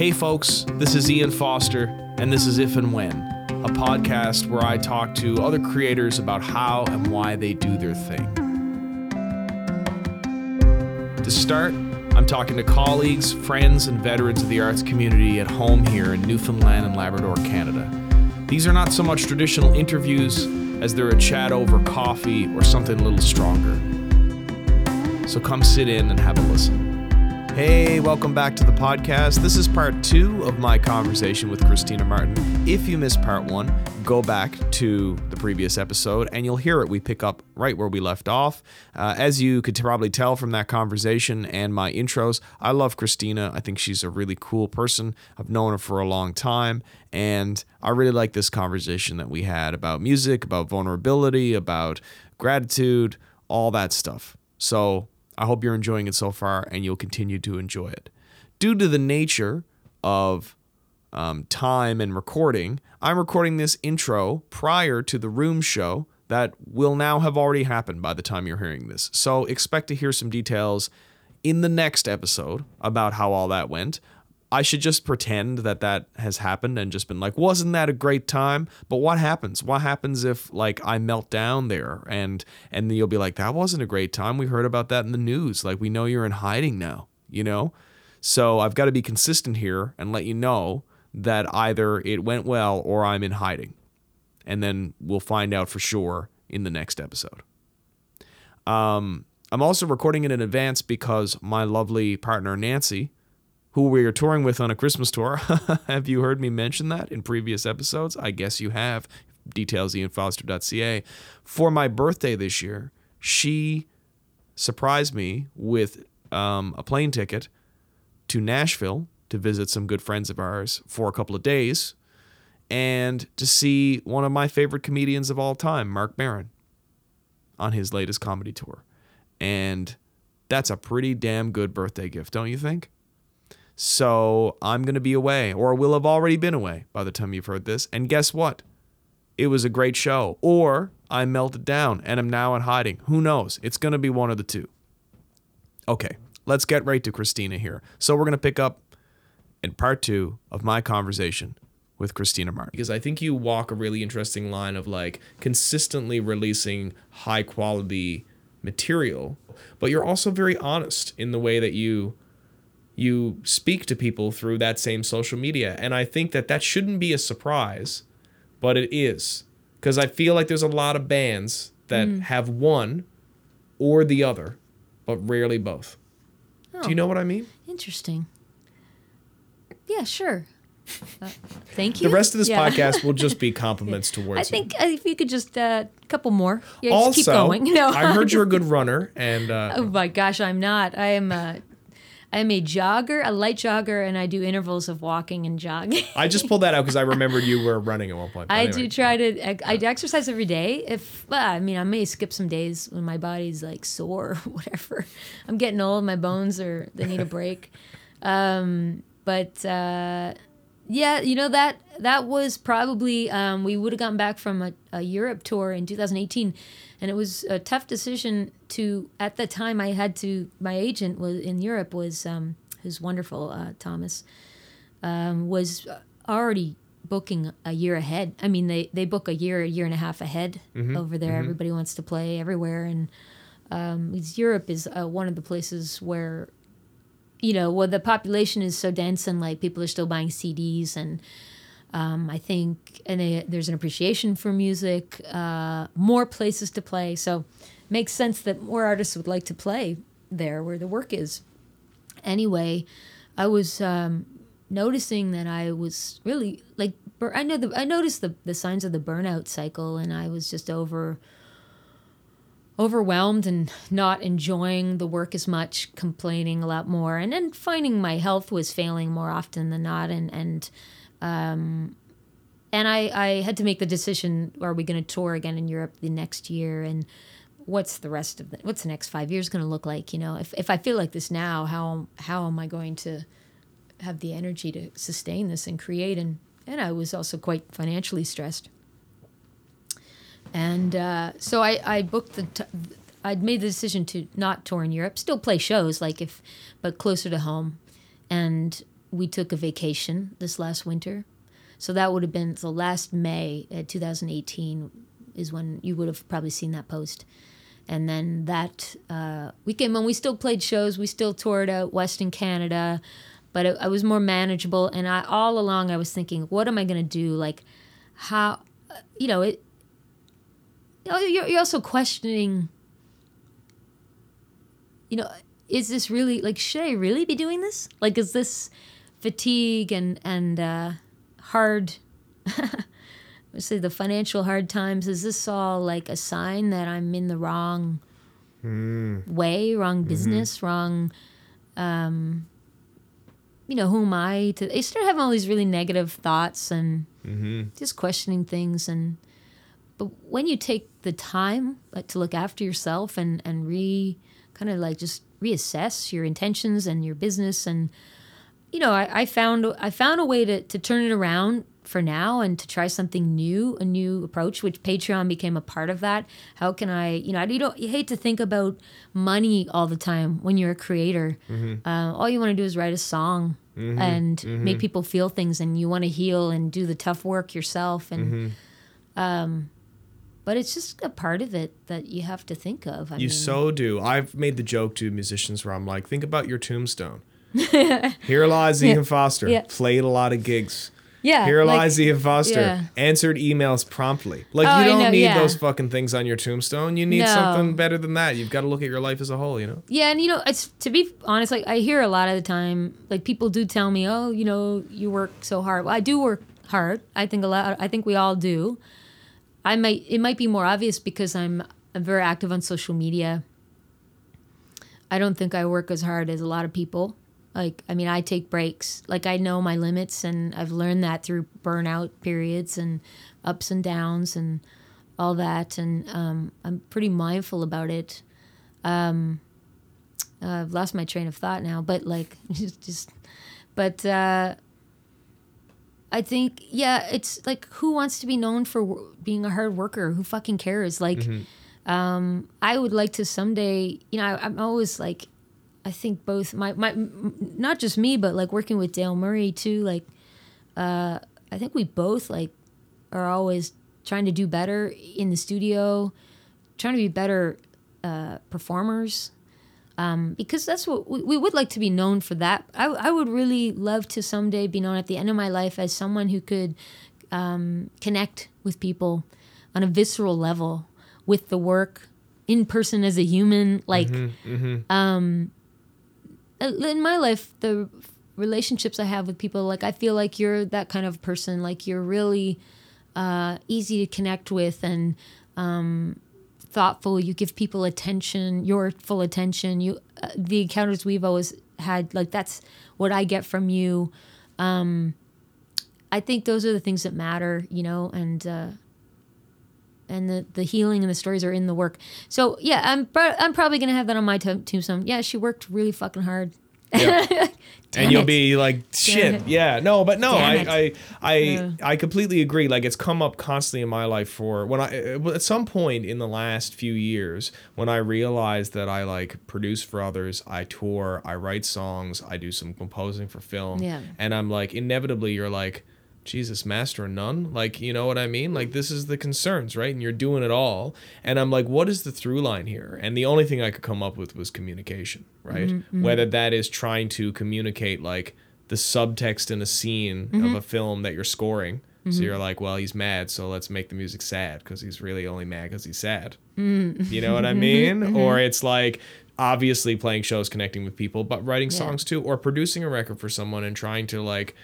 Hey, folks, this is Ian Foster, and this is If and When, a podcast where I talk to other creators about how and why they do their thing. To start, I'm talking to colleagues, friends, and veterans of the arts community at home here in Newfoundland and Labrador, Canada. These are not so much traditional interviews as they're a chat over coffee or something a little stronger. So come sit in and have a listen. Hey, welcome back to the podcast. This is part two of my conversation with Christina Martin. If you missed part one, go back to the previous episode and you'll hear it. We pick up right where we left off. Uh, as you could probably tell from that conversation and my intros, I love Christina. I think she's a really cool person. I've known her for a long time. And I really like this conversation that we had about music, about vulnerability, about gratitude, all that stuff. So I hope you're enjoying it so far and you'll continue to enjoy it. Due to the nature of um, time and recording, I'm recording this intro prior to the room show that will now have already happened by the time you're hearing this. So expect to hear some details in the next episode about how all that went. I should just pretend that that has happened and just been like, wasn't that a great time? But what happens? What happens if like I melt down there and and you'll be like, that wasn't a great time. We heard about that in the news. Like we know you're in hiding now, you know? So I've got to be consistent here and let you know that either it went well or I'm in hiding. And then we'll find out for sure in the next episode. Um, I'm also recording it in advance because my lovely partner Nancy, who we are touring with on a Christmas tour. have you heard me mention that in previous episodes? I guess you have. Details ianfoster.ca. For my birthday this year, she surprised me with um, a plane ticket to Nashville to visit some good friends of ours for a couple of days and to see one of my favorite comedians of all time, Marc Maron, on his latest comedy tour. And that's a pretty damn good birthday gift, don't you think? So I'm going to be away, or will have already been away by the time you've heard this. And guess what? It was a great show. Or I melted down and am now in hiding. Who knows? It's going to be one of the two. Okay, let's get right to Christina here. So we're going to pick up in part two of my conversation with Christina Martin. Because I think you walk a really interesting line of like consistently releasing high quality material, but you're also very honest in the way that you you speak to people through that same social media. And I think that that shouldn't be a surprise, but it is. Because I feel like there's a lot of bands that mm. have one or the other, but rarely both. Oh, Do you know what I mean? Interesting. Yeah, sure. Uh, thank you. The rest of this yeah. podcast will just be compliments towards. You. I think uh, if you could just a uh, couple more. Yeah, also, keep going. No. I heard you're a good runner, and uh, oh my gosh, I'm not. I am. Uh, I'm a jogger, a light jogger, and I do intervals of walking and jogging. I just pulled that out because I remembered you were running at one point. I anyway. do try to. I, I exercise every day. If well, I mean, I may skip some days when my body's like sore or whatever. I'm getting old. My bones are they need a break. Um, but uh, yeah, you know that that was probably um, we would have gotten back from a, a Europe tour in 2018 and it was a tough decision to at the time i had to my agent was in europe was um, who's wonderful uh, thomas um, was already booking a year ahead i mean they, they book a year a year and a half ahead mm-hmm. over there mm-hmm. everybody wants to play everywhere and um, europe is uh, one of the places where you know well the population is so dense and like people are still buying cds and um, I think, and they, there's an appreciation for music, uh, more places to play. So, makes sense that more artists would like to play there where the work is. Anyway, I was um, noticing that I was really like I know the I noticed the the signs of the burnout cycle, and I was just over overwhelmed and not enjoying the work as much, complaining a lot more, and then finding my health was failing more often than not, and and um, and I, I had to make the decision: Are we going to tour again in Europe the next year? And what's the rest of the what's the next five years going to look like? You know, if if I feel like this now, how how am I going to have the energy to sustain this and create? And and I was also quite financially stressed. And uh, so I I booked the. T- I'd made the decision to not tour in Europe, still play shows, like if, but closer to home, and we took a vacation this last winter. So that would have been the last May uh, 2018 is when you would have probably seen that post. And then that uh, weekend, when we still played shows, we still toured out west in Canada, but it, I was more manageable. And I all along I was thinking, what am I gonna do? Like, how, you know, it. Know, You're, you're also questioning. You know, is this really like? Should I really be doing this? Like, is this fatigue and and uh, hard? let's say the financial hard times is this all like a sign that i'm in the wrong way wrong business wrong um you know who am i to i start having all these really negative thoughts and just questioning things and but when you take the time like, to look after yourself and and re kind of like just reassess your intentions and your business and you know, I, I found I found a way to, to turn it around for now and to try something new, a new approach, which Patreon became a part of that. How can I, you know, you don't you hate to think about money all the time when you're a creator. Uh, all you want to do is write a song and make people feel things, and you want to heal and do the tough work yourself. And um, but it's just a part of it that you have to think of. I You mean, so do. I've made the joke to musicians where I'm like, think about your tombstone. Here lies Ian Foster. Yeah. Played a lot of gigs. yeah, Here like- lies Ian Foster. yeah. Answered emails promptly. Like Oh, you don't know, need yeah. those fucking things on your tombstone. You need No. something better than that. You've got to look at your life as a whole. You know. Yeah, and you know, it's to be honest, like I hear a lot of the time, like people do tell me, "Oh, you know, you work so hard." Well, I do work hard. I think a lot. I think we all do. I might. It might be more obvious because I'm. I'm very active on social media. I don't think I work as hard as a lot of people. Like, I mean, I take breaks. Like, I know my limits, and I've learned that through burnout periods and ups and downs and all that. And um, I'm pretty mindful about it. Uh, I've lost my train of thought now, but like just, just but uh, I think yeah, it's like who wants to be known for being a hard worker? Who fucking cares? Like, um, I would like to someday. You know, I, I'm always like, I think both my my not just me, but like working with Dale Murray too. Like, uh, I think we both like are always trying to do better in the studio, trying to be better uh, performers um, because that's what we, we would like to be known for that. I, I would really love to someday be known at the end of my life as someone who could um, connect with people on a visceral level with the work in person as a human. Like, um, in my life, the relationships I have with people, like, I feel like you're that kind of person. Like, you're really uh, easy to connect with and um, thoughtful you give people attention your full attention you uh, the encounters we've always had like that's what i get from you um i think those are the things that matter you know and uh and the, the healing and the stories are in the work. So yeah, I'm pro- I'm probably gonna have that on my to- tombstone. Yeah, she worked really fucking hard. and Damn you'll it. be like shit yeah no but no Damn I, it. I i Yeah. i completely agree like it's come up constantly in my life for when i at some point in the last few years when i realized that i like produce for others i tour i write songs i do some composing for film Yeah. and i'm like inevitably you're like Jesus, master and none. Like, you know what I mean? Like, this is the concerns, right? And you're doing it all. And I'm like, what is the through line here? And the only thing I could come up with was communication, right? Mm-hmm, mm-hmm. Whether that is trying to communicate, like, the subtext in a scene of mm-hmm. a film that you're scoring. So you're like, well, he's mad, so let's make the music sad because he's really only mad because he's sad. You know what I mean? Or it's like, obviously playing shows, connecting with people, but writing Yeah. songs too, or producing a record for someone and trying to, like,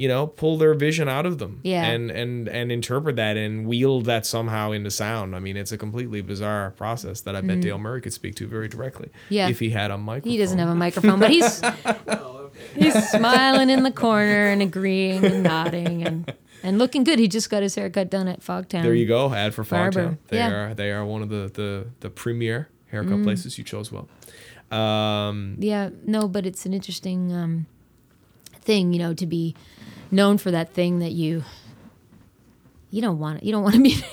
you know pull their vision out of them Yeah. and and and interpret that and wield that somehow into sound i mean it's a completely bizarre process that i bet dale murray could speak to very directly Mm-hmm. Yeah. if he had a microphone He doesn't have a microphone, but he's he's smiling in the corner and agreeing and nodding and and looking good. He just got his haircut done at Fogtown. there you go ad for Barber. Fogtown. they Yeah. are they are one of the the the premier haircut Mm. places you chose well um Yeah, no, but it's an interesting um, thing, you know, to be known for that thing that you you don't want it. You don't want to be.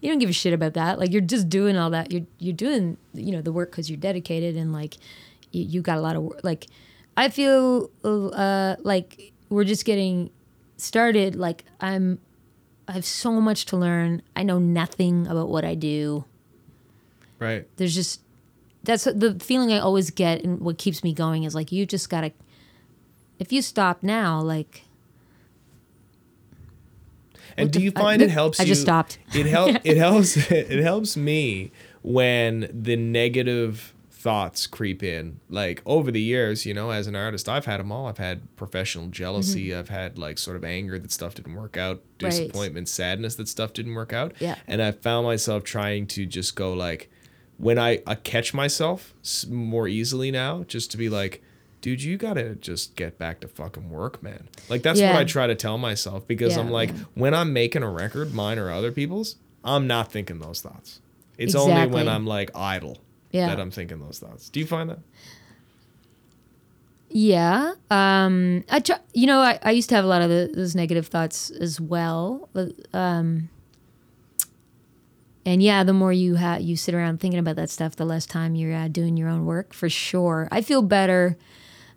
you don't give a shit about that. Like you're just doing all that. You're you're doing you know the work because you're dedicated and like you, you got a lot of work. Like I feel uh, like we're just getting started. Like I'm, I have so much to learn. I know nothing about what I do. Right. There's just that's the feeling I always get, and what keeps me going is like you just gotta. If you stop now, like And do you find it helps I you? just stopped. It help it helps it helps me when the negative thoughts creep in. Like over the years, you know, as an artist, I've had them all. I've had professional jealousy. I've had like sort of anger that stuff didn't work out, Mm-hmm. Right. disappointment, sadness that stuff didn't work out. Yeah. And I found myself trying to just go like, when I, I catch myself more easily now, just to be like, dude, you gotta just get back to fucking work, man. Like that's what I try to tell myself because Yeah, I'm like, yeah. when I'm making a record, mine or other people's, I'm not thinking those thoughts. It's only when I'm like idle Yeah. that I'm thinking those thoughts. Do you find that? Yeah. Um, I try, you know, I, I used to have a lot of the, those negative thoughts as well. Um, and yeah, the more you ha- you sit around thinking about that stuff, the less time you're uh, doing your own work for sure. I feel better.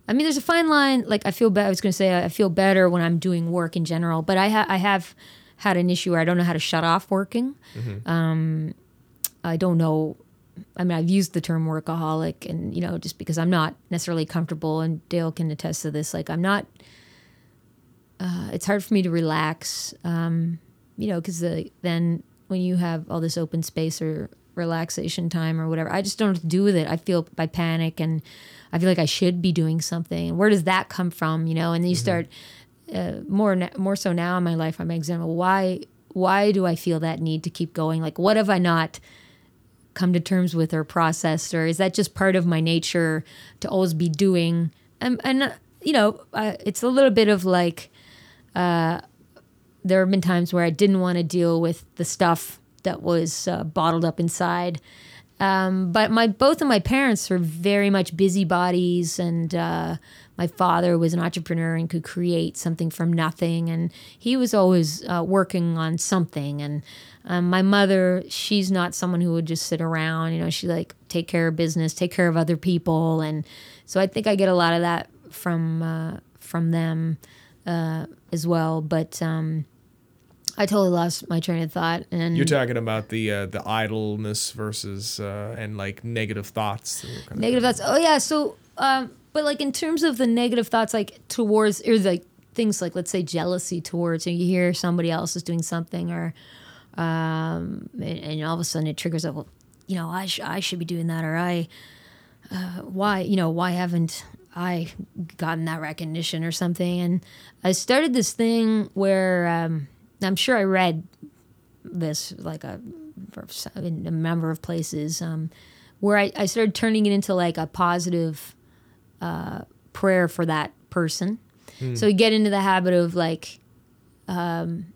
I mean, there's a fine line. Like I feel better. I was going to say I feel better when I'm doing work in general, but I ha- I have had an issue where I don't know how to shut off working. Um, I don't know. I mean, I've used the term workaholic, and you know, just because I'm not necessarily comfortable, and Dale can attest to this. Like, I'm not. Uh, it's hard for me to relax. Um, you know, because the, then when you have all this open space or relaxation time or whatever, I just don't do with it. I feel I panic, and I feel like I should be doing something. Where does that come from? You know, and then you start uh, more more so now in my life. I'm examining why why do I feel that need to keep going? Like, what have I not? come to terms with or processed or is that just part of my nature to always be doing and, and uh, you know uh, it's a little bit of like uh, there have been times where i didn't want to deal with the stuff that was uh, bottled up inside um, but my both of my parents were very much busybodies, and uh, my father was an entrepreneur and could create something from nothing, and he was always uh, working on something. And um, my mother, she's not someone who would just sit around. You know, she like take care of business, take care of other people, and so I think I get a lot of that from uh, from them uh, as well. But um, I totally lost my train of thought, and You're talking about the uh, the idleness versus uh, and like negative thoughts. that were kind of- negative thoughts oh yeah so um but like in terms of the negative thoughts like towards or like things like let's say jealousy towards and you hear somebody else is doing something or um and, and all of a sudden it triggers up well you know i, sh- I should be doing that or i uh, why you know why haven't i gotten that recognition or something and i started this thing where um i'm sure i read this like a in a number of places um, where I, I started turning it into like a positive uh, prayer for that person. So you get into the habit of like, um,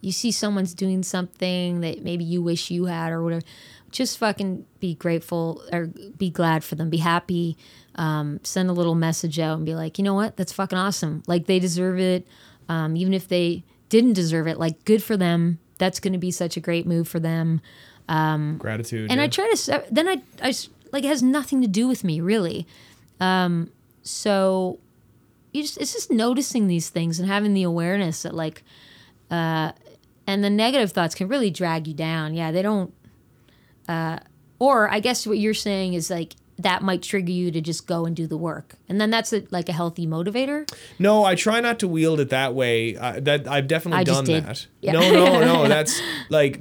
you see someone's doing something that maybe you wish you had or whatever. Just fucking be grateful or be glad for them. Be happy. Um, send a little message out and be like, you know what? That's fucking awesome. Like they deserve it. Um, even if they didn't deserve it, like good for them. That's going to be such a great move for them. Um, gratitude. And yeah. I try to then I I like it has nothing to do with me really. Um, so you just it's just noticing these things and having the awareness that like, uh, and the negative thoughts can really drag you down. Yeah, they don't. Uh, or I guess what you're saying is like that might trigger you to just go and do the work, and then that's a, like a healthy motivator. No, I try not to wield it that way. Uh, that I've definitely I done that. Yeah. No, no, no. That's like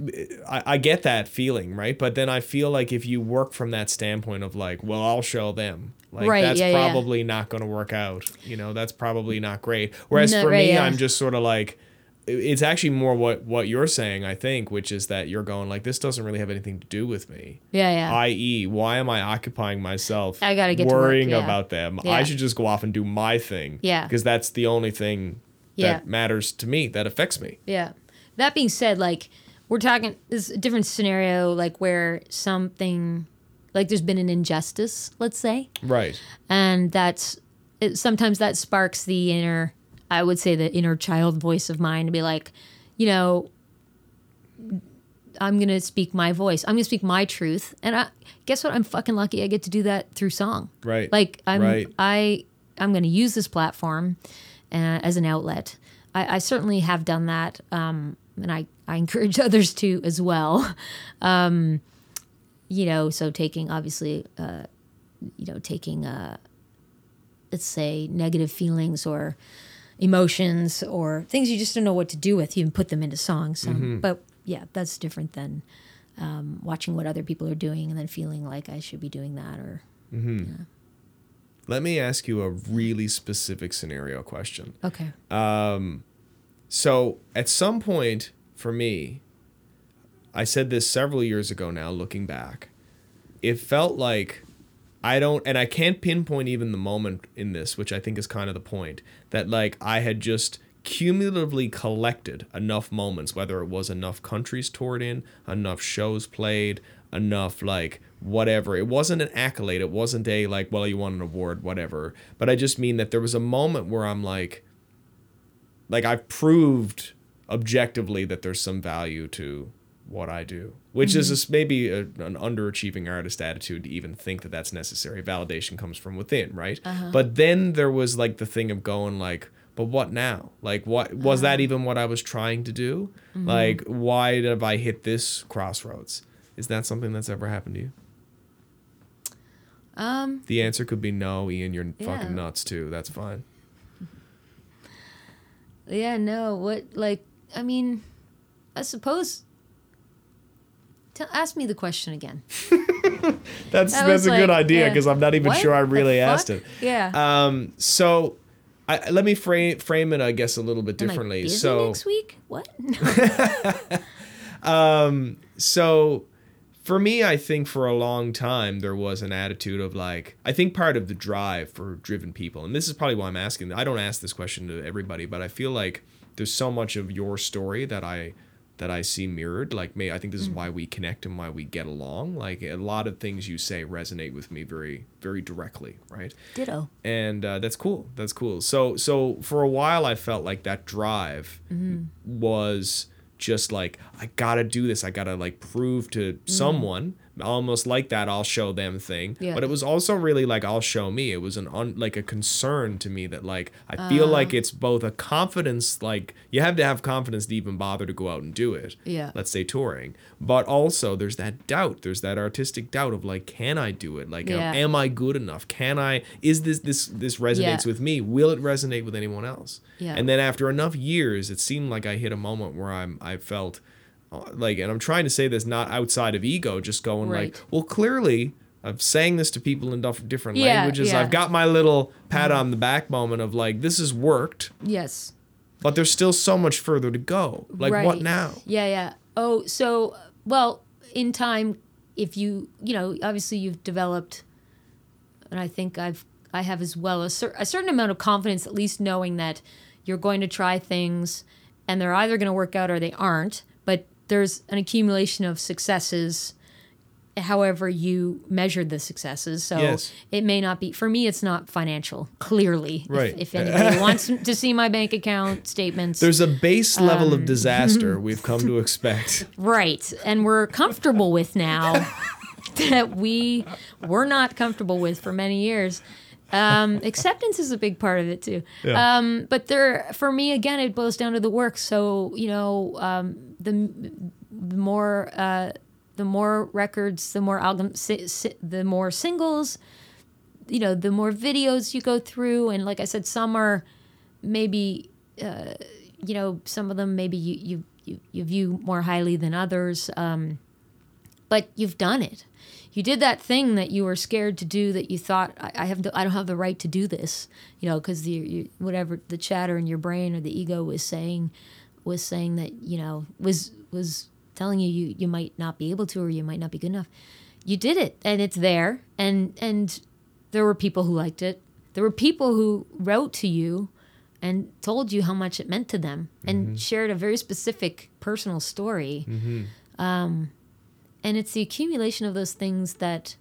I, I get that feeling, right? But then I feel like if you work from that standpoint of like, well, I'll show them. Like Right, that's yeah, yeah. probably not going to work out. You know, that's probably not great. Whereas No, for right, me, yeah. I'm just sort of like it's actually more what what you're saying, I think, which is that you're going like this doesn't really have anything to do with me. Yeah, yeah. I.e., why am I occupying myself I gotta get to work, worrying yeah. about them? Yeah. I should just go off and do my thing. Yeah. Because that's the only thing Yeah. that matters to me, that affects me. Yeah. That being said, like we're talking this is a different scenario, like where something, like there's been an injustice, let's say, Right. and that's it, sometimes that sparks the inner, I would say the inner child voice of mine to be like, you know, I'm gonna speak my voice. I'm gonna speak my truth, and I guess what? I'm fucking lucky. I get to do that through song. Right. Like I'm, Right. I I'm going to use this platform uh, as an outlet. I, I certainly have done that, um, and I, I encourage others to as well. Um, you know, so taking obviously, uh, you know, taking uh, let's say negative feelings or emotions or things you just don't know what to do with, you can put them into songs. Um, But yeah, that's different than um, watching what other people are doing and then feeling like I should be doing that or Let me ask you a really specific scenario question. okay. So, at some point for me, I said this several years ago now, looking back, it felt like I don't, and I can't pinpoint even the moment in this, which I think is kind of the point, that like I had just cumulatively collected enough moments, whether it was enough countries toured in, enough shows played, enough like whatever. It wasn't an accolade. It wasn't a like, well, you won an award, whatever. But I just mean that there was a moment where I'm like, like I've proved objectively that there's some value to what I do, which is mm-hmm. just maybe a, an underachieving artist attitude to even think that that's necessary. Validation comes from within, right? Uh-huh. But then there was like the thing of going like, but what now? Like, what was that uh-huh. even what I was trying to do? Mm-hmm. Like, why have I hit this crossroads? Is that something that's ever happened to you? Um, The answer could be no, Ian. You're Yeah. fucking nuts too. That's fine. yeah, no, what, like, I mean, I suppose. Tell, ask me the question again. That's That that's a good like, idea yeah. because I'm not even What sure I really asked it. Yeah. Um, so I, let me frame frame it, I guess, a little bit differently. So next week? What? so for me, I think for a long time there was an attitude of like I think part of the drive for driven people, and this is probably why I'm asking. I don't ask this question to everybody, but I feel like there's so much of your story that I that I see mirrored. Like me, I think this is why we connect and why we get along. Like a lot of things you say resonate with me very very directly, right? Ditto. and uh, that's cool. That's cool. So so for a while, I felt like that drive Mm-hmm. was just like I gotta do this. I gotta like prove to Mm. someone, almost like that I'll show them thing. Yeah. But it was also really like I'll show me. It was an un, like a concern to me that like I feel Uh. like it's both a confidence. Like you have to have confidence to even bother to go out and do it. Yeah. Let's say touring, but also there's that doubt. There's that artistic doubt of like, can I do it? Like, am- Yeah. am I good enough? Can I? Is this this this resonates Yeah. with me? Will it resonate with anyone else? Yeah. And then after enough years, it seemed like I hit a moment where I'm I felt like, and I'm trying to say this not outside of ego, just going like, well, clearly. i'm saying this to people in different Yeah, languages. yeah. I've got my little pat on the back moment of like, this has worked, Yes. but there's still so much further to go. Like, what now? Yeah, yeah. Oh, so well, in time, if you you know, obviously you've developed, and I think I've I have as well a, cer- a certain amount of confidence, at least knowing that you're going to try things, and they're either going to work out or they aren't. There's an accumulation of successes. However, you measured the successes, so Yes. it may not be for me. It's not financial, clearly. If- Right. If, anybody wants to see my bank account statements, There's a base level Um, of disaster we've come to expect. Right. And we're comfortable with now that we were not comfortable with for many years. Um, acceptance is a big part of it too. Yeah. Um, but there, for me, again, it boils down to the work. So you know, um, the, the more uh, the more records, the more albums, si- si- the more singles. You know, the more videos you go through, and like I said, some are maybe uh, you know some of them maybe you you you, you view more highly than others um, but you've done it you did that thing that you were scared to do that you thought i, I have the, i don't have the right to do this you know because the you, whatever the chatter in your brain or the ego was saying was saying that you know was was telling you you you might not be able to or you might not be good enough. You did it and it's there and and there were people who liked it. There were people who wrote to you and told you how much it meant to them and shared a very specific personal story. Um, and it's the accumulation of those things that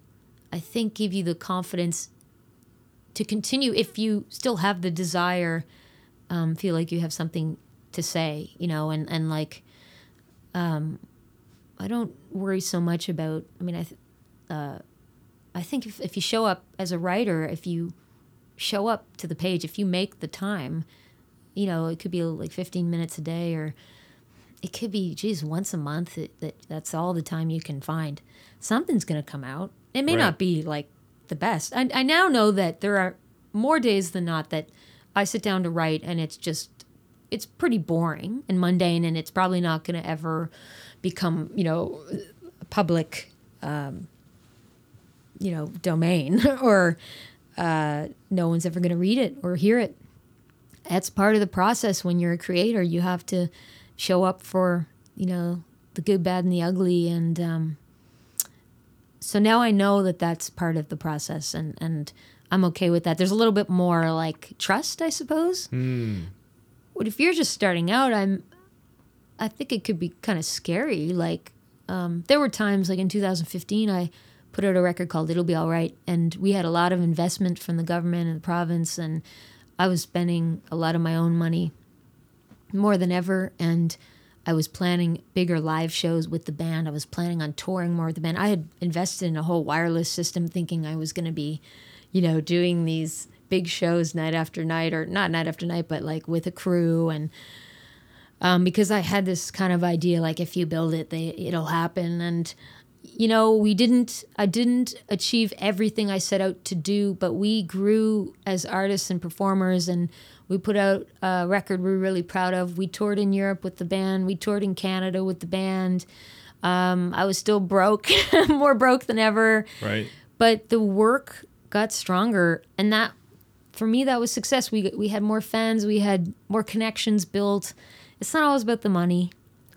I think give you the confidence to continue if you still have the desire, um, feel like you have something to say, you know, and, and like, um, I don't worry so much about, I mean, I, th- uh, I think if, if you show up as a writer, if you show up to the page, if you make the time, you know, it could be like 15 minutes a day or it could be, geez, once a month. It, that that's all the time you can find. Something's going to come out. It may Right. not be like the best. I, I now know that there are more days than not that I sit down to write and it's just, it's pretty boring and mundane and it's probably not going to ever become, you know, public, um, you know, domain or uh, no one's ever going to read it or hear it. That's part of the process when you're a creator. You have to show up for, you know, the good, bad, and the ugly. And um, so now I know that that's part of the process and, and I'm okay with that. There's a little bit more like trust, I suppose. But if you're just starting out, I'm, I think it could be kind of scary. Like, um, there were times like in 2015, I put out a record called "It'll Be All Right," and we had a lot of investment from the government and the province, and I was spending a lot of my own money, more than ever, and I was planning bigger live shows with the band. I was planning on touring more with the band. I had invested in a whole wireless system, thinking I was going to be, you know, doing these big shows night after night, or not night after night, but like with a crew and um, because I had this kind of idea like if you build it, they it'll happen. And you know, we didn't. I didn't achieve everything I set out to do, but we grew as artists and performers, and we put out a record we're really proud of. We toured in Europe with the band. We toured in Canada with the band. Um, I was still broke, more broke than ever Right. but the work got stronger and that for me that was success we we had more fans we had more connections built it's not always about the money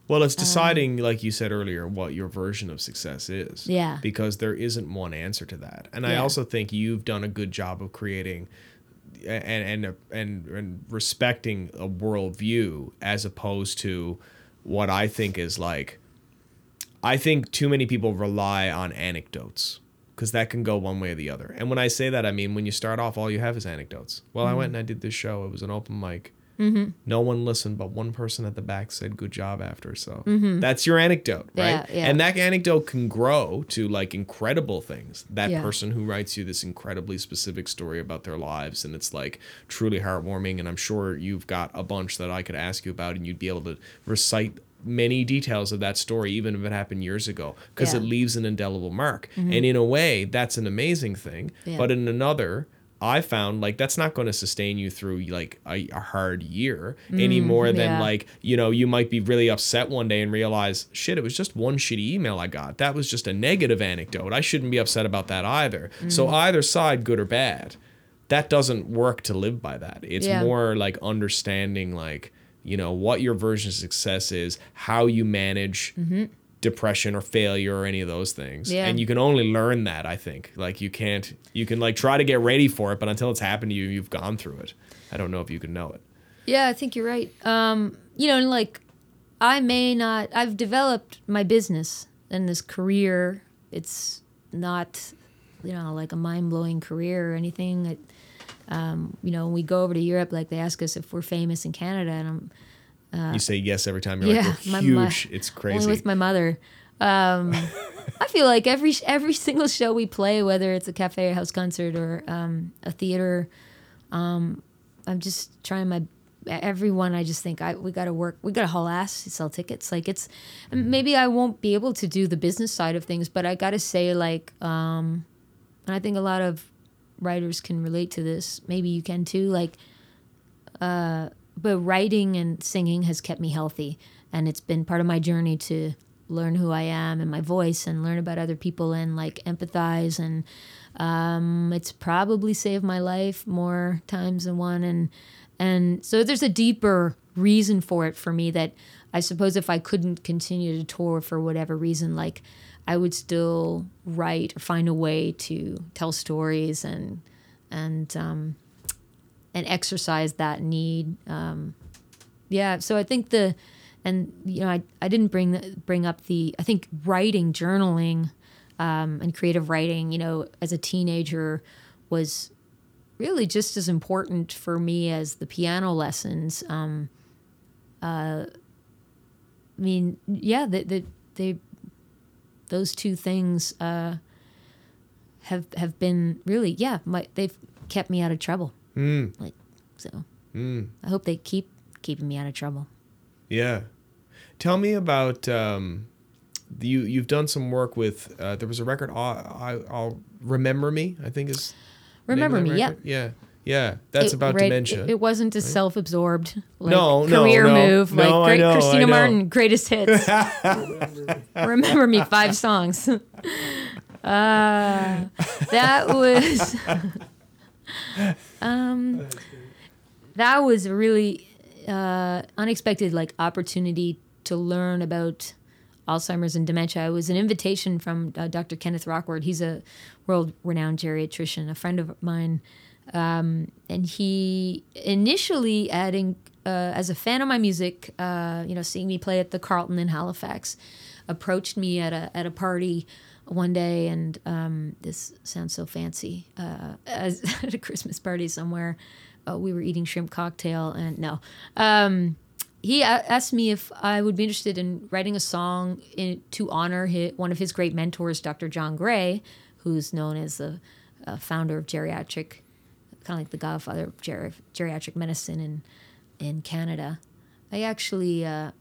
Well, it's deciding, like you said earlier, what your version of success is. Yeah. Because there isn't one answer to that. And I also think you've done a good job of creating and and and, and respecting a worldview as opposed to what I think is like. I think too many people rely on anecdotes because that can go one way or the other. And when I say that, I mean when you start off, all you have is anecdotes. Well, I Mm-hmm. went and I did this show. It was an open mic. No one listened, but one person at the back said good job after. So that's your anecdote, right? Mm-hmm. Yeah, yeah. And that anecdote can grow to like incredible things. That Yeah. person who writes you this incredibly specific story about their lives, and it's like truly heartwarming. And I'm sure you've got a bunch that I could ask you about, and you'd be able to recite many details of that story, even if it happened years ago, because Yeah. it leaves an indelible mark. And in a way, that's an amazing thing. Yeah. But in another, I found like that's not going to sustain you through like a, a hard year mm, any more than yeah. like you know you might be really upset one day and realize shit it was just one shitty email I got. That was just a negative anecdote. I shouldn't be upset about that either. So mm. either side good or bad that doesn't work to live by that. It's Yeah. more like understanding like you know what your version of success is how you manage mm-hmm. Depression or failure or any of those things. Yeah. and you can only learn that i think. Like you can't you can like try to get ready for it but until it's happened to you you've gone through it. I don't know if you can know it. Yeah i think you're right. Um you know and like i may not i've developed my business and this career. It's not you know like a mind-blowing career or anything. It, um, you know when we go over to europe like they ask us if we're famous in canada and i'm you say yes every time you're Uh, yeah, like my- we're huge it's Only crazy with my mother. Um, I feel like every every single show we play, whether it's a cafe or house concert or um, a theater, um, I'm just trying my everyone. I just think I we got to work. We got to haul ass to sell tickets. Like it's maybe I won't be able to do the business side of things, but I got to say like, um, and I think a lot of writers can relate to this. Maybe you can too. Like but writing and singing has kept me healthy and it's been part of my journey to learn who i am and my voice and learn about other people and like empathize and um, it's probably saved my life more times than one and and so there's a deeper reason for it for me that i suppose if i couldn't continue to tour for whatever reason like i would still write or find a way to tell stories and and um, and exercise that need. Um, yeah, so I think the and you know I, I didn't bring the, bring up the I think writing, journaling, um, and creative writing. You know, as a teenager, was really just as important for me as the piano lessons. Um, uh, I mean, yeah, the, the, they those two things uh, have have been really yeah my they've kept me out of trouble. Mm. Like so, Mm. I hope they keep keeping me out of trouble. Yeah. Tell me about um, you. You've done some work with. Uh, there was a record. I'll, I, I'll remember me. I think is. the name of Remember me? Yeah. record? Yeah. Yeah. That's It- about right, dementia. It, it wasn't a self-absorbed like, No, no, career no. move like great know, Christina. Martin greatest hits. Remember me five songs. Uh, that was um, that was a really uh, unexpected like opportunity to learn about Alzheimer's and dementia. It was an invitation from uh, Dr. Kenneth Rockwood. He's a world-renowned geriatrician, a friend of mine, um, and he initially adding uh, as a fan of my music, uh, you know, seeing me play at the Carleton in Halifax, approached me at a at a party one day, and um, this sounds so fancy, uh, as at a Christmas party somewhere. Uh, we were eating shrimp cocktail, and no. Um, he asked me if I would be interested in writing a song in, to honor his, one of his great mentors, Dr. John Gray, who's known as the uh, founder of geriatric, kind of like the godfather of geri- geriatric medicine in in Canada. I actually uh,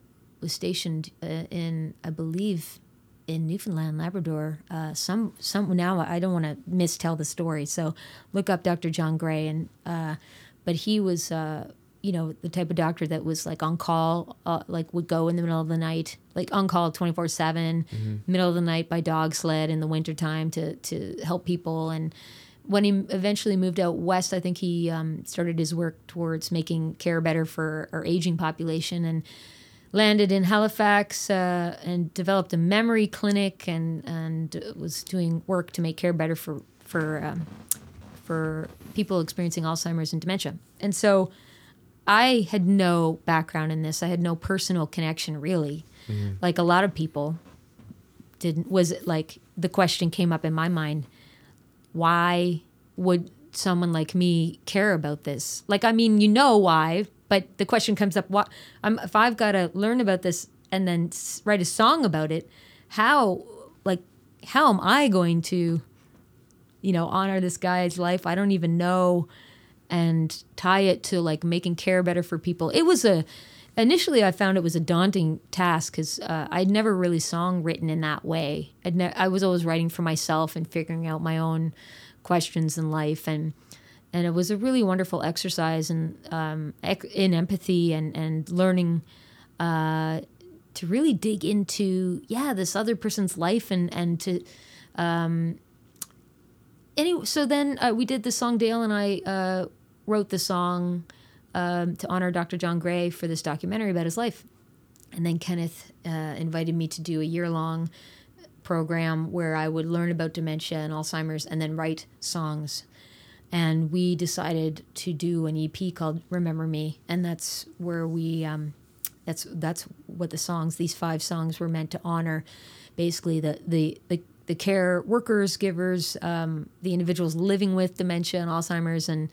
was stationed uh, in, I believe, in Newfoundland, Labrador. Uh, some some now I don't want to mistell the story, so look up Dr. John Gray and uh, but he was uh, you know the type of doctor that was like on call, uh, like would go in the middle of the night, like on call twenty four seven, middle of the night by dog sled in the wintertime to to help people and. When he eventually moved out west, I think he um, started his work towards making care better for our aging population, and landed in Halifax uh, and developed a memory clinic and and was doing work to make care better for for um, for people experiencing Alzheimer's and dementia. And so I had no background in this. I had no personal connection really. Like a lot of people didn't was it like the question came up in my mind, why would someone like me care about this? Like I mean, you know why, but the question comes up what if I've got to learn about this and then write a song about it, how like how am I going to you know honor this guy's life? I don't even know and tie it to like making care better for people. It was a initially I found it was a daunting task because uh, I'd never really song written in that way. I'd ne- I was always writing for myself and figuring out my own questions in life and and it was a really wonderful exercise in um, in empathy and and learning uh, to really dig into yeah this other person's life and and to anyway, so then uh, we did the song. Dale and I uh, wrote the song um, to honor Dr. John Gray for this documentary about his life. And then Kenneth uh, invited me to do a year long program where I would learn about dementia and Alzheimer's and then write songs. And we decided to do an EP called Remember Me. And that's where we. Um, that's that's what the songs these five songs were meant to honor basically the the the, the care workers givers um, the individuals living with dementia and alzheimer's and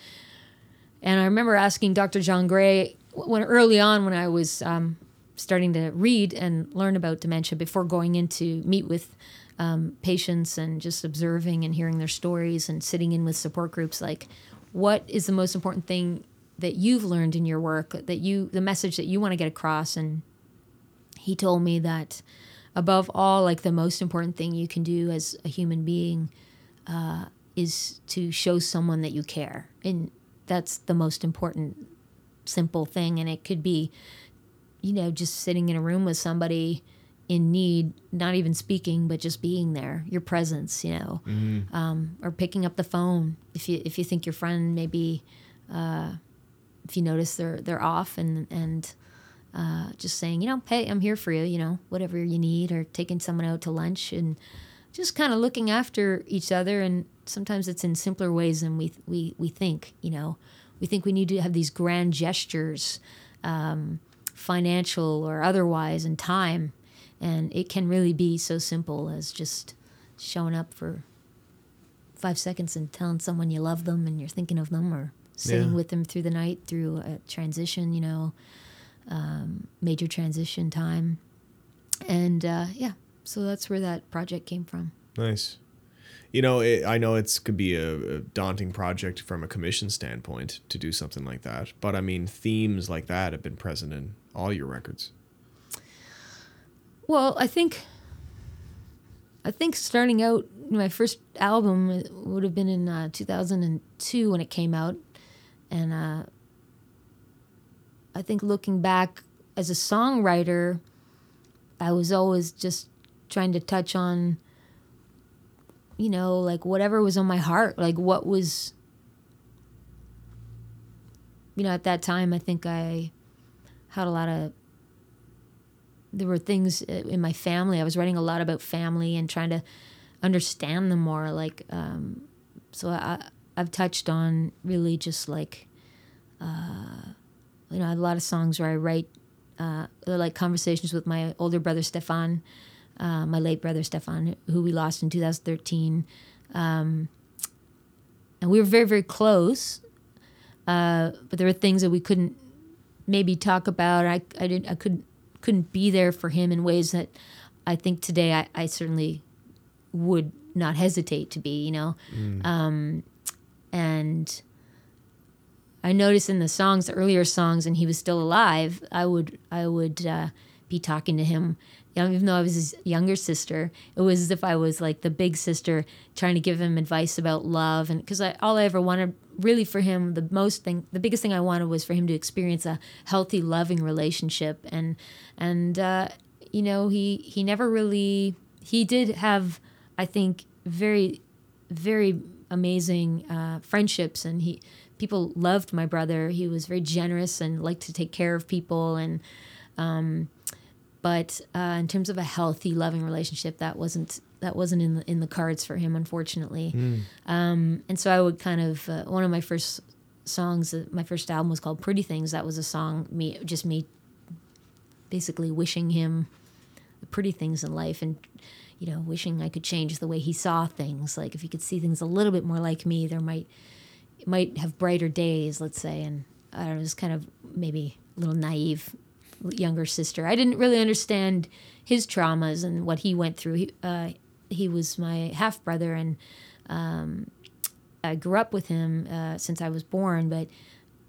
and i remember asking dr john gray when early on when i was um, starting to read and learn about dementia before going in to meet with um, patients and just observing and hearing their stories and sitting in with support groups like what is the most important thing that you've learned in your work that you the message that you want to get across? And he told me that above all like the most important thing you can do as a human being uh, is to show someone that you care. And that's the most important simple thing. And it could be you know just sitting in a room with somebody in need not even speaking but just being there your presence you know. Um, or picking up the phone if you if you think your friend maybe uh, if you notice they're they're off and and uh, just saying you know hey I'm here for you you know whatever you need or taking someone out to lunch and just kind of looking after each other. And sometimes it's in simpler ways than we we we think you know. We think we need to have these grand gestures um, financial or otherwise and time and it can really be so simple as just showing up for five seconds and telling someone you love them and you're thinking of them or sitting Yeah. with them through the night through a transition you know um, major transition time and uh, yeah so that's where that project came from Nice. you know, it, I know it's could be a, a daunting project from a commission standpoint to do something like that, but I mean, themes like that have been present in all your records. Well, I think I think starting out my first album would have been in uh, 2002 when it came out, and uh, I think looking back as a songwriter, I was always just trying to touch on, you know, like whatever was on my heart, like what was, you know, at that time, I think I had a lot of there were things uh, in my family. I was writing a lot about family and trying to understand them more. Like, um, so I, I've touched on really just like, uh, you know, a lot of songs where I write uh, like conversations with my older brother Stefan, uh, my late brother Stefan, who we lost in 2013. Um, and we were very, very close. Uh, but there were things that we couldn't maybe talk about. I, I didn't, I couldn't couldn't be there for him in ways that I think today I, I certainly would not hesitate to be, you know. Mm. Um, and I noticed in the songs, the earlier songs, and he was still alive, I would I would uh, be talking to him even though I was his younger sister, it was as if I was like the big sister trying to give him advice about love. And because I all I ever wanted really for him, the most thing, the biggest thing I wanted was for him to experience a healthy, loving relationship. And, and, uh, you know, he, he never really, he did have, I think, very, very amazing uh, friendships. And he, people loved my brother. He was very generous and liked to take care of people. And, um, but uh, in terms of a healthy, loving relationship, that wasn't that wasn't in the in the cards for him, unfortunately. Mm. Um, and so I would kind of uh, one of my first songs, uh, my first album was called "Pretty Things." That was a song me just me basically wishing him the pretty things in life and you know wishing I could change the way he saw things. Like if he could see things a little bit more like me, there might might have brighter days. Let's say, and I don't know, was kind of maybe a little naive younger sister. I didn't really understand his traumas and what he went through. He, uh, he was my half brother, and um, I grew up with him uh, since I was born. But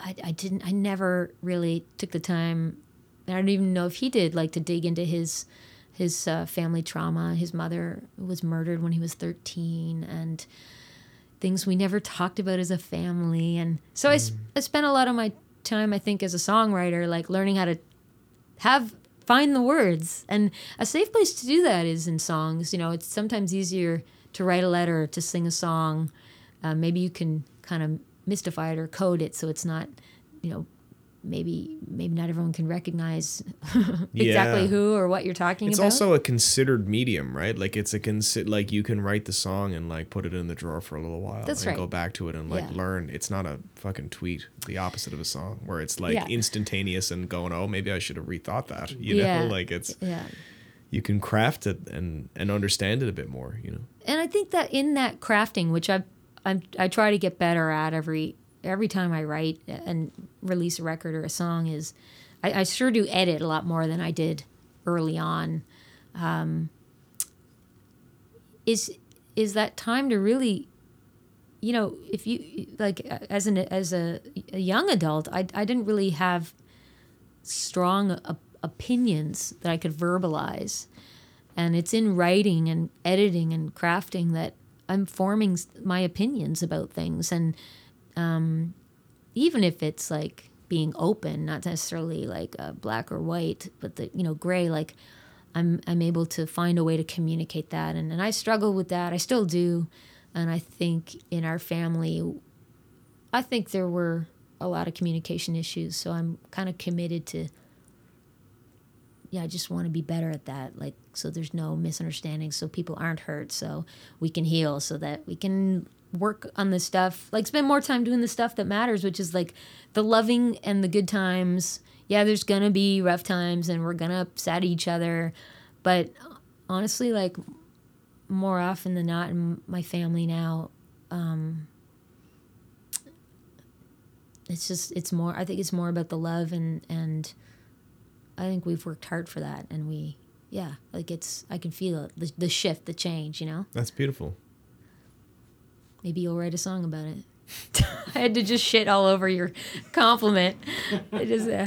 I, I, didn't. I never really took the time. And I don't even know if he did like to dig into his his uh, family trauma. His mother was murdered when he was thirteen, and things we never talked about as a family. And so mm. I, I spent a lot of my time, I think, as a songwriter, like learning how to have find the words. And a safe place to do that is in songs. You know it's sometimes easier to write a letter to sing a song. Uh, maybe you can kind of mystify it or code it so it's not you know maybe maybe not everyone can recognize exactly yeah. who or what you're talking it's about. It's also a considered medium, right? Like it's a consi- like you can write the song and like put it in the drawer for a little while That's and right. go back to it and like yeah. learn. It's not a fucking tweet, the opposite of a song where it's like yeah. instantaneous and going, "Oh, maybe I should have rethought that." You know, like it's Yeah. You can craft it and and understand it a bit more, you know. And I think that in that crafting, which I I I try to get better at every every time I write and release a record or a song is I, I sure do edit a lot more than I did early on. Um, is is that time to really you know if you like as an as a, a young adult I, I didn't really have strong opinions that i could verbalize and it's in writing and editing and crafting that i'm forming my opinions about things and um, even if it's like being open, not necessarily like uh, black or white, but the you know gray. Like I'm I'm able to find a way to communicate that, and and I struggle with that. I still do, and I think in our family, I think there were a lot of communication issues. So I'm kind of committed to. Yeah, I just want to be better at that. Like, so there's no misunderstandings, so people aren't hurt, so we can heal, so that we can work on the stuff, like spend more time doing the stuff that matters, which is like the loving and the good times. Yeah, there's gonna be rough times and we're gonna upset each other, but honestly, like more often than not in my family now, um, it's just it's more. I think it's more about the love and and I think we've worked hard for that, and we yeah, like it's I can feel it the, the shift, the change, you know. That's beautiful. Maybe you'll write a song about it. I had to just shit all over your compliment. I just uh,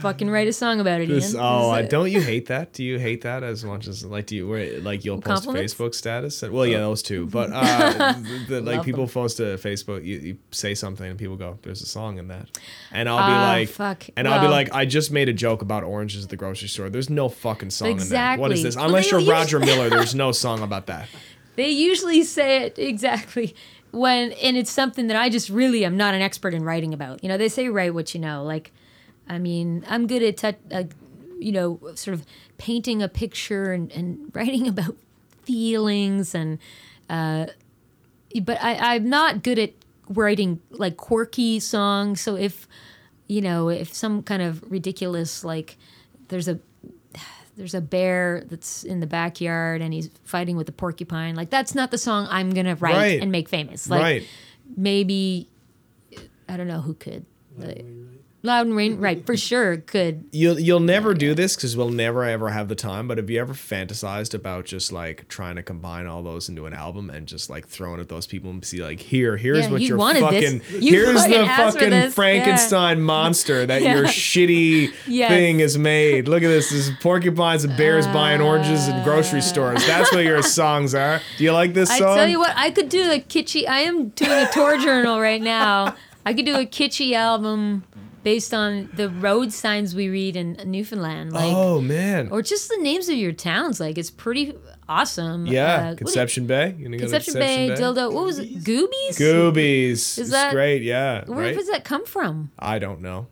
fucking write a song about it. This, Ian. oh, This, uh, don't you hate that? Do you hate that as much as like do you where like you'll post Compliments? Facebook status? Well, yeah, those two. But uh, the, the- like Love people them. post to Facebook, you, you say something and people go, "There's a song in that," and I'll be Ah, like, fuck. and I'll be like, I just made a joke about oranges at the grocery store. There's no fucking song in that. What is Exactly. this? Well, Unless they you're use- Roger Miller, there's no song about that. They usually say it exactly when, and it's something that I just really am not an expert in writing about. You know, they say write what you know. Like, I mean, I'm good at, uh, you know, sort of painting a picture and, and writing about feelings and, uh, but I, I'm not good at writing like quirky songs. So if, you know, if some kind of ridiculous like, there's a there's a bear that's in the backyard and he's fighting with a porcupine. Like that's not the song I'm gonna write Right. and make famous. Like right. maybe I don't know who could. Like, Loudon Wainwright? For sure, could. You'll you'll never do this because we'll never ever have the time. But have you ever fantasized about just like trying to combine all those into an album and just like throwing at those people and see like here here's Yeah, what you your wanted fucking. You here's fucking the fucking. Frankenstein monster that your shitty Yes. thing is made. Look at this. This is porcupines and bears buying oranges in grocery uh. stores. That's what your songs are. Do you like this song? I tell you what, I could do a kitschy. I am doing a tour journal right now. I could do a kitschy album based on the road signs we read in Newfoundland, like, oh man. or just the names of your towns. Like, it's pretty awesome. yeah, Uh, what do you- Conception Bay. You gonna go to Conception Bay, Dildo. What was it? Goobies? Goobies. It's that- great. Yeah. Where right? does that come from? I don't know.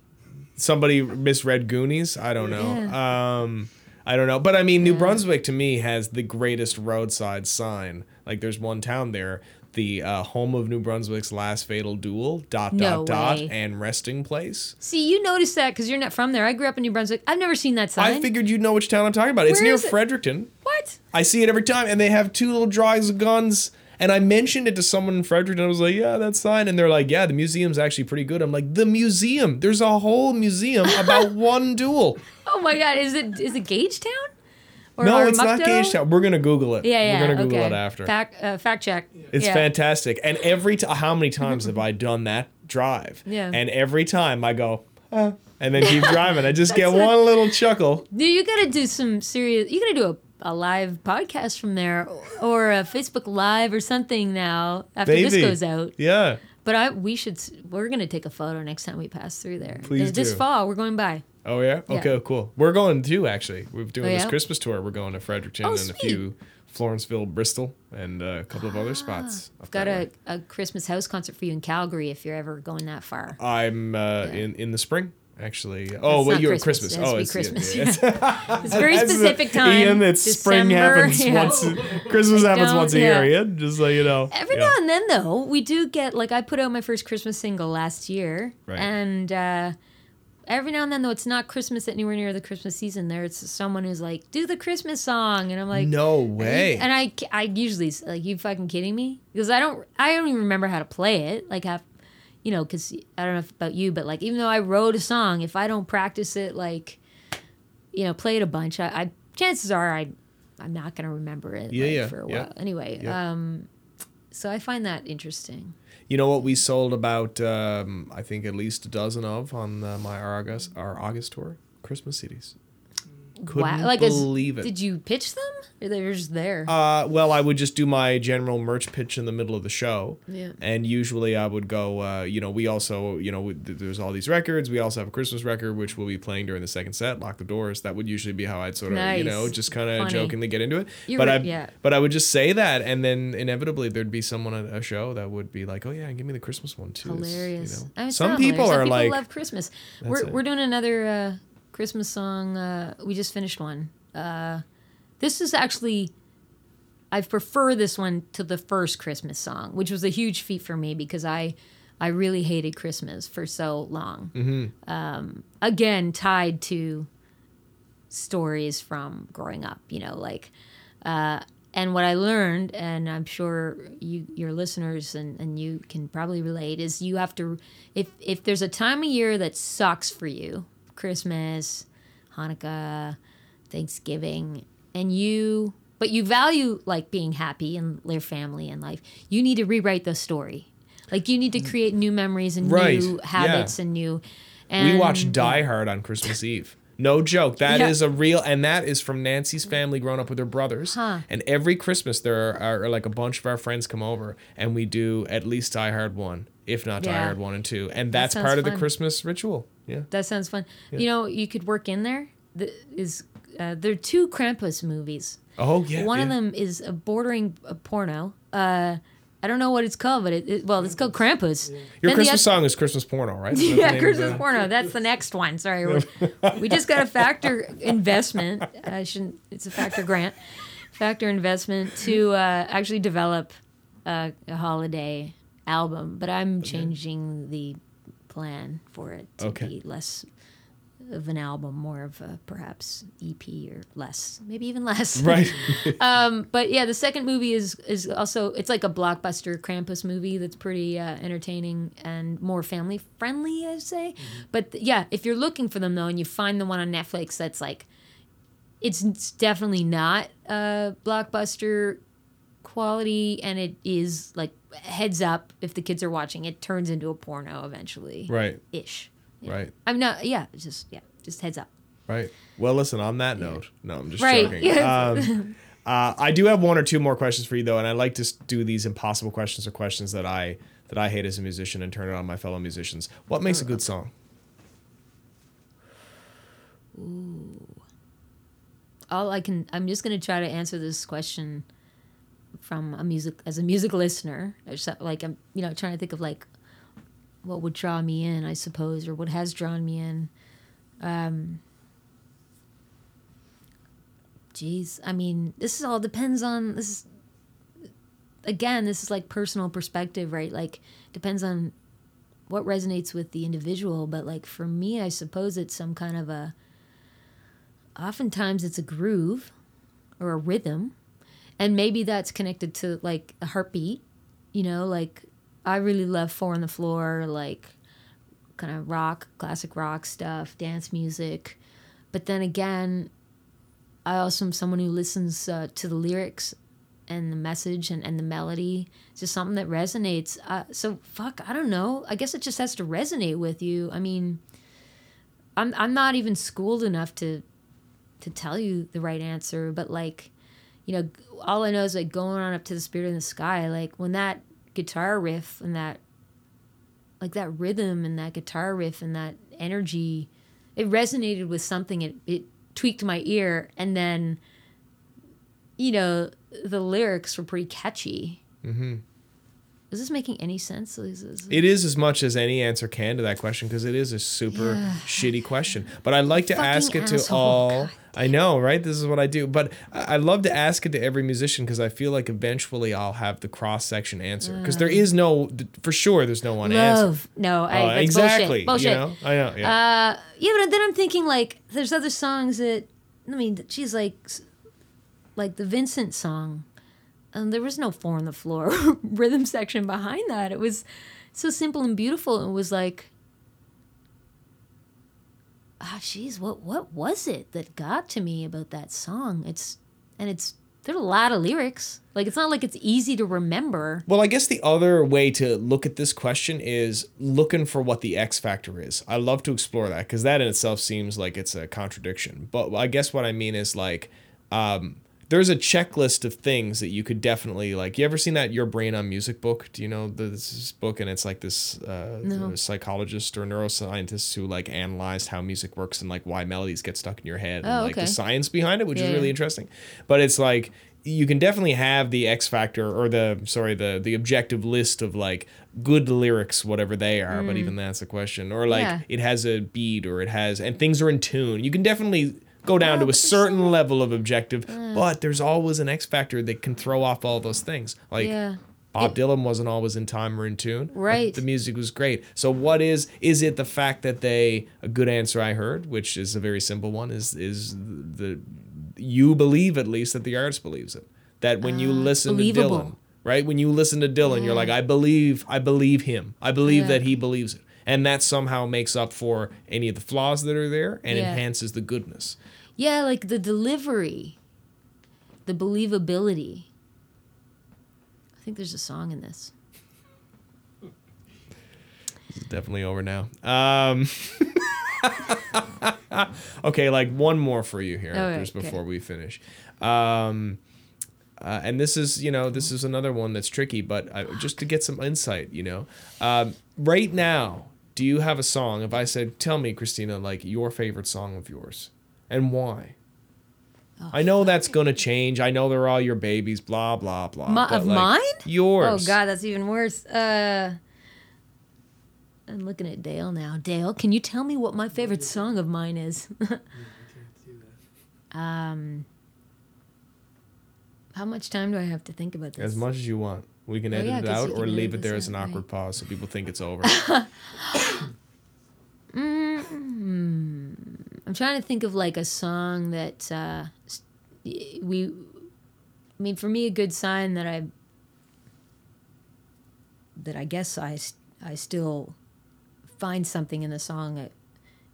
Somebody misread Goonies. I don't know. Um, I don't know. But I mean, New Brunswick to me has the greatest roadside sign. Like, there's one town there, the uh, home of New Brunswick's last fatal duel. Dot No dot dot and resting place. See, you noticed that because you're not from there. I grew up in New Brunswick. I've never seen that sign. I figured you'd know which town I'm talking about. It's near it? Fredericton. what? I see it every time, and they have two little drawings of guns. And I mentioned it to someone in Fredericton. I was like, "Yeah, that's fine." And they're like, "Yeah, the museum's actually pretty good." I'm like, "The museum? There's a whole museum about one duel." Oh my God! Is it is it Gagetown? Or No, it's not Oromocto? Gagetown. We're gonna Google it. Yeah, yeah. We're gonna Google okay. it after. Fact, uh, fact check. it's yeah. fantastic. And every time, how many times have I done that drive? Yeah. And every time I go, huh, and then keep driving. I just get one little chuckle. Dude, you gotta do some serious. You gotta do a, a live podcast from there, or a Facebook Live or something now after this goes out. Yeah. But I we should. We're gonna take a photo next time we pass through there. Please This do. fall, we're going by. Oh yeah. Yeah. Okay. Cool. We're going too. Actually, we're doing Oh, this? Christmas tour. We're going to Fredericton Oh, and a few Florenceville, Bristol, and uh, a couple of other spots. I've got a, a Christmas house concert for you in Calgary if you're ever going that far. I'm uh, in in the spring. Actually. Oh, well, you're at Christmas. Christmas. It Oh, it's Christmas. yeah, it's- It's a very specific time. Ian, it's spring happens yeah. once. Christmas happens once a year, Ian. Just so you know. Every Yeah. now and then, though, we do get like I put out my first Christmas single last year, Right. and uh, every now and then, though, it's not Christmas anywhere near the Christmas season. There, it's someone who's like, "Do the Christmas song," and I'm like, No way. And I, I usually like, "You fucking kidding me?" Because I don't, I don't even remember how to play it. Like, have, you know, because I don't know about you, but like, even though I wrote a song, if I don't practice it, like, you know, play it a bunch, I, I chances are I, I'm not gonna remember it. Yeah, like, yeah, For a yeah. while, anyway. Yeah. Um, so I find that interesting. You know what we sold about um, I think at least a dozen of on uh, my August our August tour Christmas CDs. Couldn't Like, as- believe it. Did you pitch them? Or they were just there? Uh, well, I would just do my general merch pitch in the middle of the show. Yeah. And usually I would go, uh, you know, we also, you know, we, there's all these records. We also have a Christmas record, which we'll be playing during the second set, Lock the Doors. That would usually be how I'd sort of, you know, just kind of jokingly get into it. You're but I, yeah. but I would just say that. And then inevitably there'd be someone at a show that would be like, oh, yeah, give me the Christmas one too. It's, you hilarious. know. I mean, Some people hilarious. are Some people like, love Christmas. We're it. we're doing another uh, Christmas song. Uh, we just finished one. Uh, this is actually. I prefer this one to the first Christmas song, which was a huge feat for me because I, I really hated Christmas for so long. Mm-hmm. Um, again, tied to stories from growing up, you know, like, uh, and what I learned, and I'm sure you, your listeners and, and you can probably relate, is you have to, if if there's a time of year that sucks for you, Christmas, Hanukkah, Thanksgiving, and you but you value like being happy and their family and life, you need to rewrite the story. Like you need to mm. create new memories and Right, new habits yeah. and new. And we watched Die Hard on Christmas Eve. No joke. That is Yeah. a real, and that is from Nancy's family growing up with her brothers. Huh. And every Christmas, there are, are like a bunch of our friends come over, and we do at least Die Hard one, if not Die Yeah. Hard one and two, and that's sounds part of the. Christmas ritual. Yeah. That sounds fun. You know, you could work in there. The, is uh, there are two Krampus movies. Oh yeah. One of them is a bordering a porno. Uh, I don't know what it's called, but it, it well, it's called Krampus. Your Then Christmas song is Christmas porno, right? Yeah, Christmas porno. That's the next one. Sorry, we just got a FACTOR investment. I shouldn't. It's a FACTOR grant, FACTOR investment to uh, actually develop a, a holiday album. But I'm changing the plan for it to Okay. be less of an album, more of a perhaps EP or less, maybe even less. Right. But yeah, the second movie is is also it's like a blockbuster Krampus movie that's pretty uh, entertaining and more family friendly, I'd say. But th- yeah, if you're looking for them though, and you find the one on Netflix that's like, it's, it's definitely not a blockbuster quality, and it is like heads up if the kids are watching, it turns into a porno eventually, right. ish. Right. I'm not. Yeah, just yeah, just heads up. Right. Well, listen. On that note, no, I'm just Right, joking. yeah. Um, uh, I do have one or two more questions for you though, and I like to do these impossible questions or questions that I that I hate as a musician and turn it on my fellow musicians. What makes a good song? Ooh. All I can I'm just gonna try to answer this question from a music as a music listener. Just, like I'm you know trying to think of like what would draw me in, I suppose, or what has drawn me in. Um Jeez, I mean, this is all depends on this is again, this is like personal perspective, right? Like depends on what resonates with the individual, but like for me, I suppose it's some kind of a oftentimes it's a groove or a rhythm and maybe that's connected to like a heartbeat you know like i really love four on the floor like kind of rock classic rock stuff dance music. But then again i also am someone who listens uh, to the lyrics and the message and, and the melody. It's just something that resonates. Uh, so fuck i don't know. I guess it just has to resonate with you. I mean i'm, I'm not even schooled enough to to tell you the right answer, but like, you know, all I know is like going on up to the spirit in the sky. Like when that guitar riff and that, like that rhythm and that guitar riff and that energy, it resonated with something. It it tweaked my ear, and then, you know, the lyrics were pretty catchy. Mm-hmm. Is this making any sense? Is this- It is as much as any answer can to that question because it is a super Yeah. shitty question. But I like to Fucking ask it to asshole. all. God I know, right? This is what I do. But I love to ask it to every musician because I feel like eventually I'll have the cross section answer. Because there is no, for sure, there's no one answer. Love. No, I, Oh, exactly. Bullshit. You know? I know. Yeah. Uh, yeah, but then I'm thinking like there's other songs that I mean, she's like like the Vincent song, and there was no four on the floor rhythm section behind that. It was so simple and beautiful. It was like, ah, jeez, what what was it that got to me about that song? It's and it's there's a lot of lyrics. Like it's not like it's easy to remember. Well, I guess the other way to look at this question is looking for what the X factor is. I love to explore that because that in itself seems like it's a contradiction. But I guess what I mean is like, um, there's a checklist of things that you could definitely like. You ever seen that Your Brain on Music book? Do you know this book? And it's like this uh, No. psychologist or neuroscientist who like analyzed how music works and like why melodies get stuck in your head and Oh, like okay. the science behind it, which Yeah, is really yeah. interesting. But it's like you can definitely have the X factor or the sorry the the objective list of like good lyrics, whatever they are. But even that's a question. Or like Mm. Yeah. it has a beat or it has and things are in tune. You can definitely go down to a certain level of objective, but there's always an X factor that can throw off all those things. Like Yeah. Bob Dylan wasn't always in time or in tune. but Right. The music was great. So what is is it the fact that they a good answer I heard, which is a very simple one, is is the you believe at least that the artist believes it. That when you listen to Uh. Dylan, right? When you listen to Dylan, you're like, I believe, I believe him. I believe Yeah. that he believes it. And that somehow makes up for any of the flaws that are there and Yeah. enhances the goodness. Yeah, like the delivery. the believability. I think there's a song in this. It's definitely over now. Um, okay, like one more for you here, right, just before okay. we finish. Um, uh, and this is, you know, this is another one that's tricky, but uh, just to get some insight, you know, um, right now, do you have a song? If I said, tell me, Christina, like your favorite song of yours, and why? Oh, I know that's gonna change. I know they're all your babies, blah blah blah. But, of like, mine? Yours. Oh God, that's even worse. Uh, I'm looking at Dale now. Dale, can you tell me what my favorite song of mine is? um, how much time do I have to think about this? As much as you want. We can Oh, edit yeah, it out or leave it there as an awkward right. pause so people think it's over. I'm trying to think of like a song that uh, we. I mean, for me, a good sign that I. That I guess I, I still find something in the song that,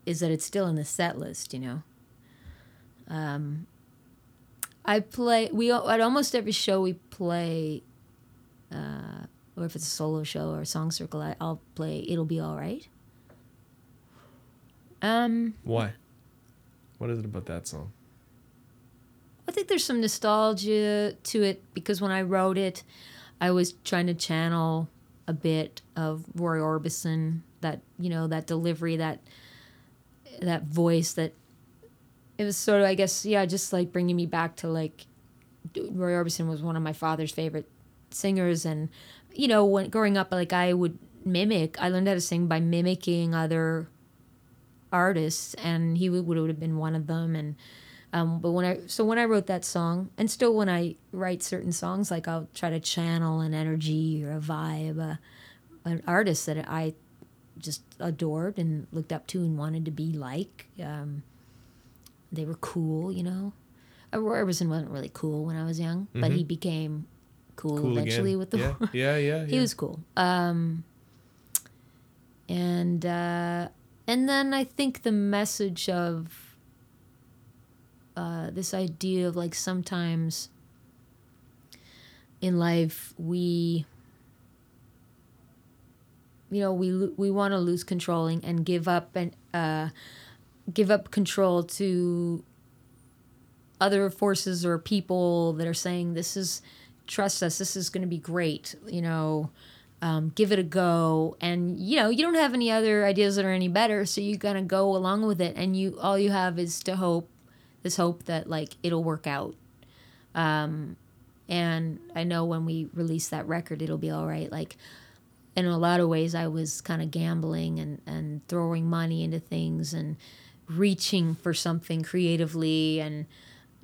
is that it's still in the set list, you know. Um, I play we at almost every show we play, uh, or if it's a solo show or a song circle, I, I'll play "It'll Be All Right." Um, Why? What is it about that song? I think there's some nostalgia to it because when I wrote it, I was trying to channel a bit of Roy Orbison, that you know, that delivery, that that voice, that it was sort of, I guess, yeah, just like bringing me back to like Roy Orbison was one of my father's favorite singers, and you know, when growing up, like I would mimic. I learned how to sing by mimicking other artists, and he would, would have been one of them, and. Um, but when I so when I wrote that song, and still when I write certain songs, like I'll try to channel an energy or a vibe, uh, an artist that I just adored and looked up to and wanted to be like. Um, they were cool, you know. Uh, Roy Orbison wasn't really cool when I was young, but he became cool, Cool eventually again. with the yeah, yeah, yeah. he yeah. was cool. Um, and uh, and then I think the message of uh, this idea of like sometimes in life we you know we we want to lose controlling and give up and uh, give up control to other forces or people that are saying this is trust us this is going to be great you know um, give it a go. And you know you don't have any other ideas that are any better so you're to go along with it and you all you have is to hope this hope that like it'll work out. Um, and i know when we release that record it'll be all right. Like in a lot of ways i was kind of gambling and, and throwing money into things and reaching for something creatively and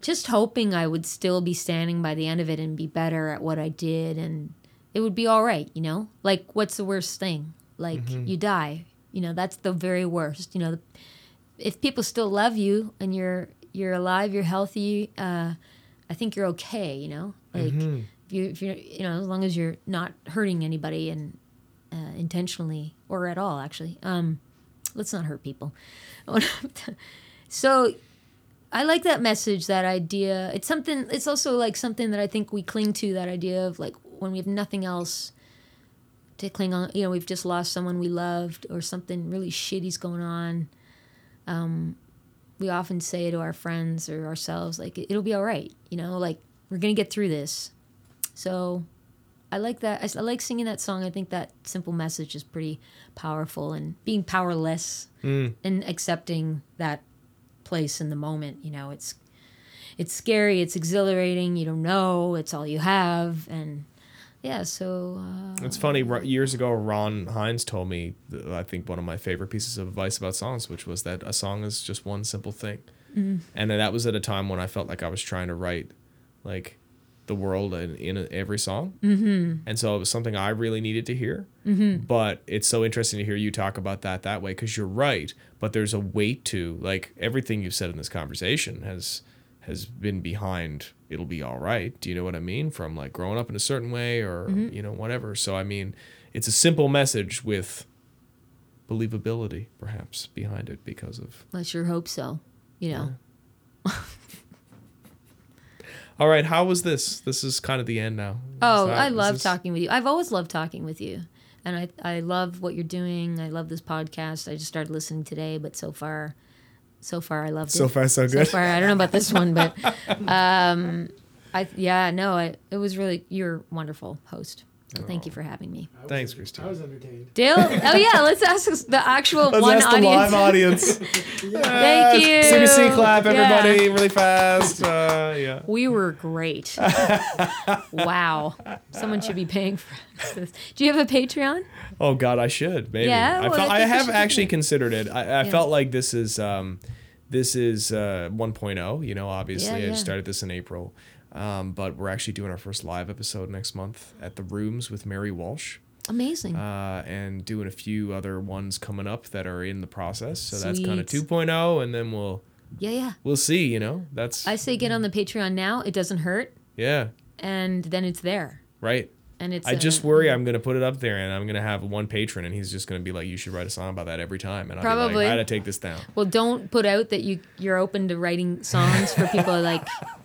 just hoping I would still be standing by the end of it and be better at what I did and it would be all right, you know? Like what's the worst thing? Like you die. You know, that's the very worst. You know, if people still love you and you're you're alive, you're healthy, uh I think you're okay, you know? Like if you if you you know, as long as you're not hurting anybody and uh, intentionally or at all actually. Um let's not hurt people. so I like that message, that idea. It's something. It's also like something that I think we cling to. That idea of like when we have nothing else to cling on. You know, we've just lost someone we loved, or something really shitty's going on. Um, we often say to our friends or ourselves, like, "It'll be all right." You know, like we're gonna get through this. So, I like that. I like singing that song. I think that simple message is pretty powerful, and being powerless and accepting that place in the moment. You know, it's it's scary, it's exhilarating. You don't know, it's all you have, and yeah. So uh, It's funny. Years ago, Ron Hynes told me, I think one of my favorite pieces of advice about songs, which was that a song is just one simple thing. Mm-hmm. And that was at a time when I felt like I was trying to write, like, the world in, in every song. Mm-hmm. And so it was something I really needed to hear. Mm-hmm. But it's so interesting to hear you talk about that that way because you're right. But there's a weight to like everything you've said in this conversation has has been behind it'll be all right. Do you know what I mean? From like growing up in a certain way or Mm-hmm. you know whatever. So I mean, it's a simple message with believability perhaps behind it because of I sure hope so. You know, All right, how was this? This is kind of the end now. Oh, that- I love this- talking with you. I've always loved talking with you. And I, I love what you're doing. I love this podcast. I just started listening today, but so far, so far I loved it. So far, so good. So far, I don't know about this one, but um, I yeah, no, I, it was really you're a wonderful host. So thank you for having me, Thanks, Christine. I was entertained. Dale. Oh yeah, let's ask the actual Let's one ask the audience. live audience. Thank you. CBC clap, Yeah. everybody, really fast. Uh, yeah. We were great. wow. Someone should be paying for this. Do you have a Patreon? Oh God, I should maybe. Yeah, I, well, felt, I I, have actually do considered it. I, I Yeah. felt like this is um, this is uh, 1.0. You know, obviously Yeah, I started this in April, um, but we're actually doing our first live episode next month at the Rooms with Mary Walsh. Amazing. uh, and doing a few other ones coming up that are in the process. So that's kind of Sweet. 2.0, and then we'll yeah, yeah. we'll see. You know, that's I say get on the Patreon now. It doesn't hurt, yeah, and then it's there. right. And it's. I uh, just worry I'm gonna put it up there, and I'm gonna have one patron, and he's just gonna be like, "You should write a song about that every time," and I'll be Probably. like, "I gotta take this down." Well, don't put out that you you're open to writing songs for people like.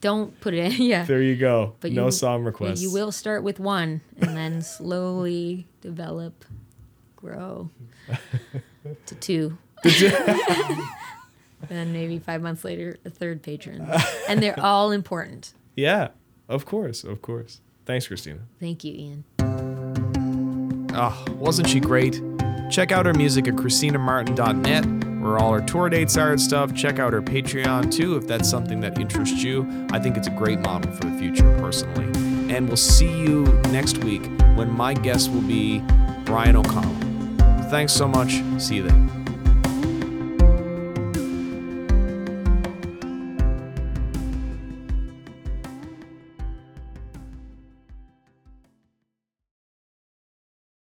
Don't put it. In. Yeah. There you go. But no you- song But requests. you will start with one and then slowly develop, grow to two. then maybe five months later, a third patron. And they're all important. Yeah, of course, of course. Thanks, Christina. Thank you, Ian. Oh, wasn't she great? Check out her music at ChristinaMartin.net, where all our tour dates are and stuff. Check out our Patreon too, if that's something that interests you. I think it's a great model for the future, personally. And we'll see you next week when my guest will be Brian O'Connell. Thanks so much. See you then.